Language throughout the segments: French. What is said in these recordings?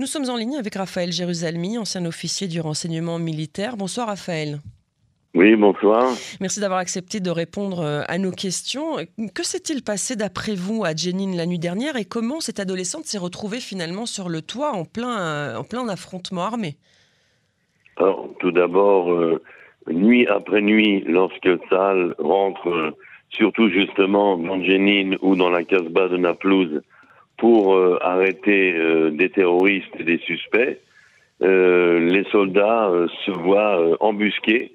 Nous sommes en ligne avec Raphaël Jérusalemi, ancien officier du renseignement militaire. Bonsoir Raphaël. Oui, bonsoir. Merci d'avoir accepté de répondre euh, à nos questions. Que s'est-il passé d'après vous à Jenin la nuit dernière et comment cette adolescente s'est retrouvée finalement sur le toit en plein, euh, en plein affrontement armé? Alors, tout d'abord, euh, nuit après nuit, lorsque Sal rentre, surtout justement dans Jenin ou dans la Casbah de Naplouse, pour euh, arrêter euh, des terroristes et des suspects, euh, les soldats se voient embusqués,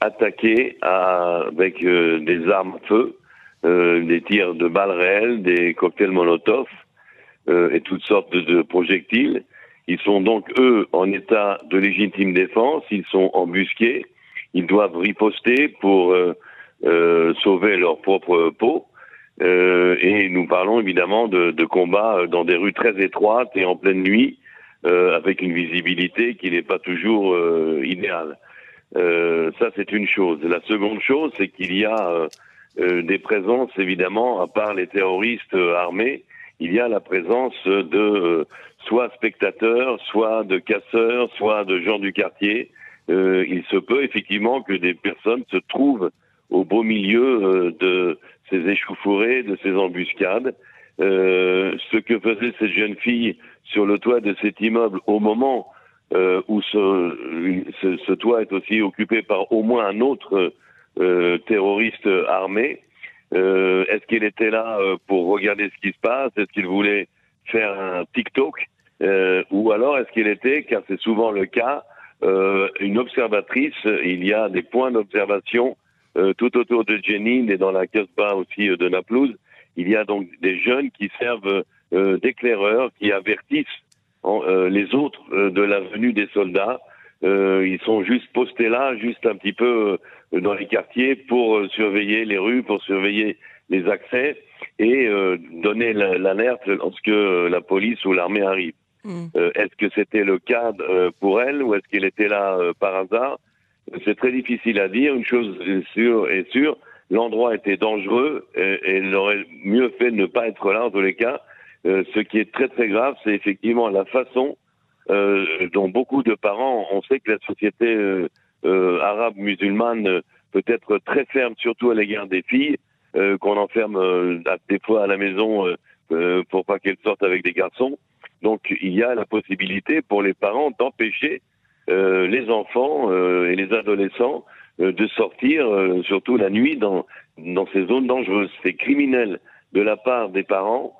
attaqués avec des armes à feu, des tirs de balles réelles, des cocktails Molotov et toutes sortes de, projectiles. Ils sont donc, eux, en état de légitime défense, ils sont embusqués, ils doivent riposter pour sauver leur propre peau. Euh, et nous parlons évidemment de, de, combats dans des rues très étroites et en pleine nuit, euh, avec une visibilité qui n'est pas toujours euh, idéale. Euh, ça, c'est une chose. La seconde chose, c'est qu'il y a des présences, évidemment, à part les terroristes armés, il y a la présence de soit spectateurs, soit de casseurs, soit de gens du quartier. il se peut effectivement que des personnes se trouvent au beau milieu de ces échauffourées, de ces embuscades. Euh, ce que faisait cette jeune fille sur le toit de cet immeuble au moment euh, où ce, ce, ce, toit est aussi occupé par au moins un autre euh, terroriste armé. Euh, est-ce qu'il était là euh, pour regarder ce qui se passe? Est-ce qu'il voulait faire un TikTok? Euh, Ou alors est-ce qu'il était, car c'est souvent le cas, une observatrice Il y a des points d'observation euh, tout autour de Jenin et dans la Casbah aussi euh, de Naplouse, il y a donc des jeunes qui servent euh, d'éclaireurs, qui avertissent les autres de la venue des soldats. ils sont juste postés là, juste un petit peu dans les quartiers pour surveiller les rues, pour surveiller les accès et donner l'alerte lorsque la police ou l'armée arrive. Hmm. est-ce que c'était le cas pour elle ou est-ce qu'elle était là par hasard? C'est très difficile à dire. Une chose est sûre, est sûre l'endroit était dangereux et, et, il aurait mieux fait de ne pas être là en tous les cas. Euh, ce qui est très très grave, c'est effectivement la façon euh, dont beaucoup de parents, on sait que la société euh, euh arabe musulmane peut être très ferme, surtout à l'égard des filles, euh, qu'on enferme des fois à la maison pour pas qu'elles sortent avec des garçons. Donc il y a la possibilité pour les parents d'empêcher euh, les enfants euh, et les adolescents euh, de sortir, surtout la nuit, dans, dans ces zones dangereuses. C'est criminel de la part des parents,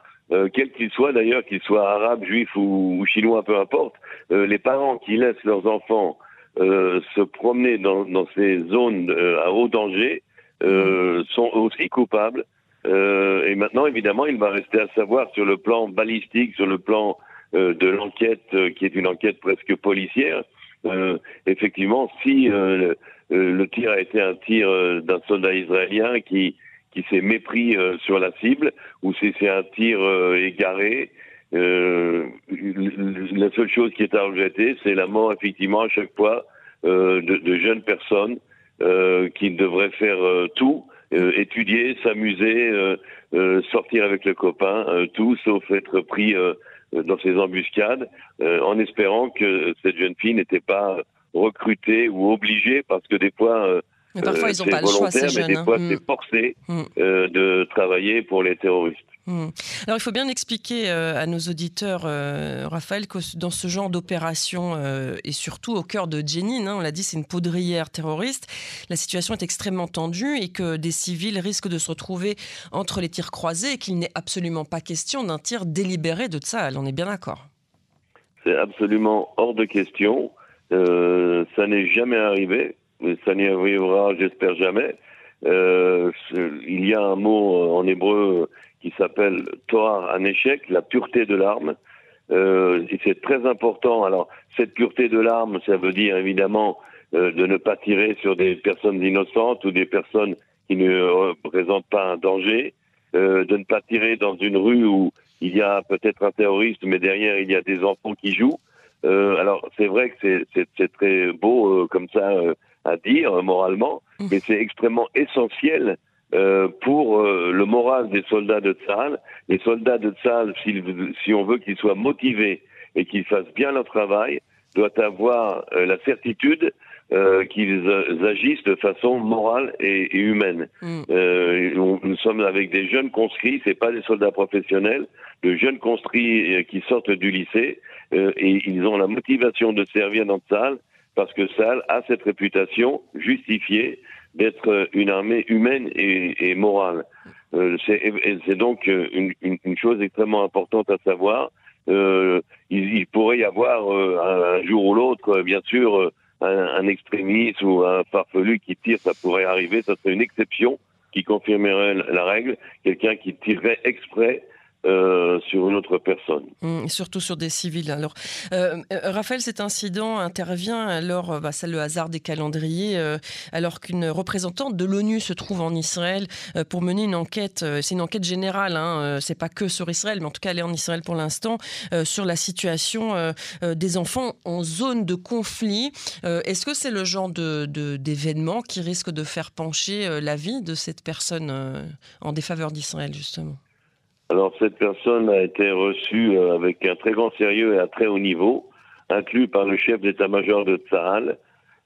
quels qu'ils soient d'ailleurs, qu'ils soient arabes, juifs ou, chinois, peu importe, les parents qui laissent leurs enfants se promener dans, dans ces zones à haut danger sont aussi coupables. et maintenant, évidemment, il va rester à savoir sur le plan balistique, sur le plan de l'enquête, qui est une enquête presque policière, euh, effectivement, si euh, le, tir a été un tir euh, d'un soldat israélien qui qui s'est mépris sur la cible, ou si c'est un tir égaré, la seule chose qui est à regretter, c'est la mort effectivement à chaque fois de, de, jeunes personnes qui devraient faire tout, étudier, s'amuser, sortir avec le copain, tout sauf être pris euh, dans ces embuscades, euh, en espérant que cette jeune fille n'était pas recrutée ou obligée, parce que des fois, euh, mais parfois, ils n'ont pas le choix, ces jeunes. Mais des fois, hein. c'est mm. forcé mm. de travailler pour les terroristes. Mm. Alors, il faut bien expliquer à nos auditeurs, Raphaël, que dans ce genre d'opération, et surtout au cœur de Jenin, hein, on l'a dit, c'est une poudrière terroriste, la situation est extrêmement tendue et que des civils risquent de se retrouver entre les tirs croisés et qu'il n'est absolument pas question d'un tir délibéré de Tsahal. On est bien d'accord? C'est absolument hors de question. ça n'est jamais arrivé ça n'y arrivera, j'espère jamais. Euh, il y a un mot en hébreu qui s'appelle Torah un échec, la pureté de l'arme. Euh, c'est très important. Alors, cette pureté de l'arme, ça veut dire évidemment euh, de ne pas tirer sur des personnes innocentes ou des personnes qui ne représentent pas un danger, euh, de ne pas tirer dans une rue où il y a peut-être un terroriste, mais derrière il y a des enfants qui jouent. Euh, alors, c'est vrai que c'est très beau euh, comme ça à dire euh, moralement, mmh. mais c'est extrêmement essentiel euh, pour euh, le moral des soldats de Tsahal. Les soldats de Tsahal, si, on veut qu'ils soient motivés et qu'ils fassent bien leur travail doit avoir la certitude qu'ils agissent de façon morale et, humaine. Mm. nous sommes avec des jeunes conscrits, c'est pas des soldats professionnels, de jeunes conscrits qui sortent du lycée et ils ont la motivation de servir dans salle parce que Sal a cette réputation justifiée d'être une armée humaine et, morale. Euh, c'est donc une, une, chose extrêmement importante à savoir. Euh, il, pourrait y avoir euh, un, jour ou l'autre, bien sûr, un, un, extrémiste ou un farfelu qui tire, ça pourrait arriver, ça serait une exception qui confirmerait la règle, quelqu'un qui tirerait exprès euh, sur une autre personne. Mmh, surtout sur des civils. Alors, euh, euh, Raphaël, cet incident intervient alors, bah, c'est le hasard des calendriers, alors qu'une représentante de l'ONU se trouve en Israël pour mener une enquête. c'est une enquête générale, hein, c'est pas que sur Israël, mais en tout cas elle est en Israël pour l'instant sur la situation des enfants en zone de conflit. Est-ce que c'est le genre d'événement qui risque de faire pencher la vie de cette personne en défaveur d'Israël justement? Alors cette personne a été reçue euh, avec un très grand sérieux et un très haut niveau, inclus par le chef d'état-major de Tsahal.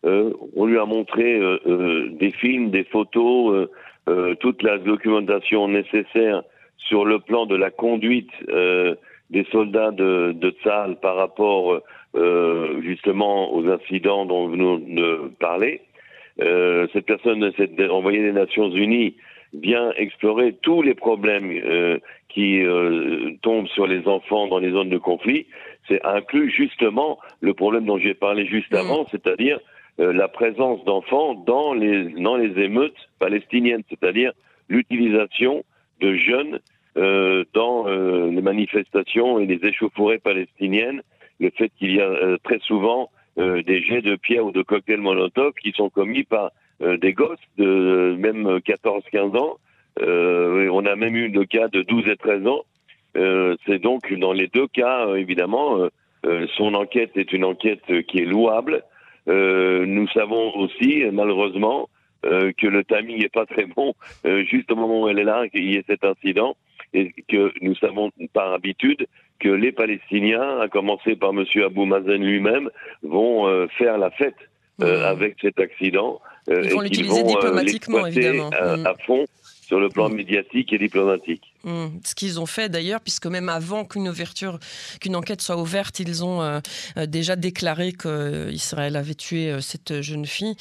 Euh, on lui a montré euh, euh des films, des photos, euh, toute la documentation nécessaire sur le plan de la conduite des soldats de, de Tsahal par rapport justement aux incidents dont nous parlez. cette personne s'est envoyée des Nations Unies bien explorer tous les problèmes euh, qui euh, tombent sur les enfants dans les zones de conflit. C'est inclus justement le problème dont j'ai parlé juste mm. avant, c'est-à-dire euh, la présence d'enfants dans les dans les émeutes palestiniennes, c'est-à-dire l'utilisation de jeunes dans les manifestations et les échauffourées palestiniennes, le fait qu'il y a très souvent des jets de pierre ou de cocktails Molotov qui sont commis par euh, des gosses de même 14-15 ans. Euh, on a même eu le cas de 12 et 13 ans. Euh, c'est donc dans les deux cas, évidemment, son enquête est une enquête qui est louable. nous savons aussi, malheureusement, que le timing n'est pas très bon, juste au moment où elle est là, qu'il y ait cet incident, et que nous savons par habitude que les Palestiniens, à commencer par M. Abou Mazen lui-même, vont faire la fête mmh. avec cet accident euh, Ils vont l'utiliser euh, diplomatiquement, évidemment. À, mm. à, fond sur le plan mm. médiatique et diplomatique. Mm. Ce qu'ils ont fait d'ailleurs, puisque même avant qu'une ouverture, qu'une enquête soit ouverte, ils ont euh, déjà déclaré qu'Israël avait tué cette jeune fille,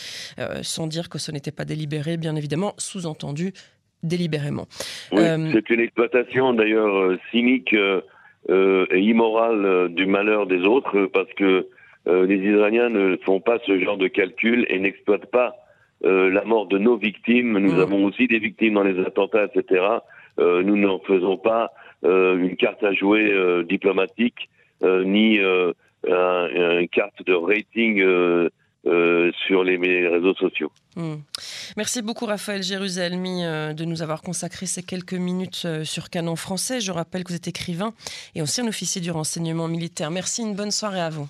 sans dire que ce n'était pas délibéré, bien évidemment, sous-entendu délibérément. Oui, c'est une exploitation d'ailleurs cynique et immorale du malheur des autres, parce que les Israéliens ne font pas ce genre de calcul et n'exploitent pas euh, la mort de nos victimes. Nous mm. avons aussi des victimes dans les attentats, etc. Euh, nous n'en faisons pas euh, une carte à jouer diplomatique ni une carte de rating. sur les, réseaux sociaux. Mm. Merci beaucoup Raphaël Jérusalemi de nous avoir consacré ces quelques minutes sur Canon français. Je rappelle que vous êtes écrivain et ancien officier du renseignement militaire. Merci, une bonne soirée à vous.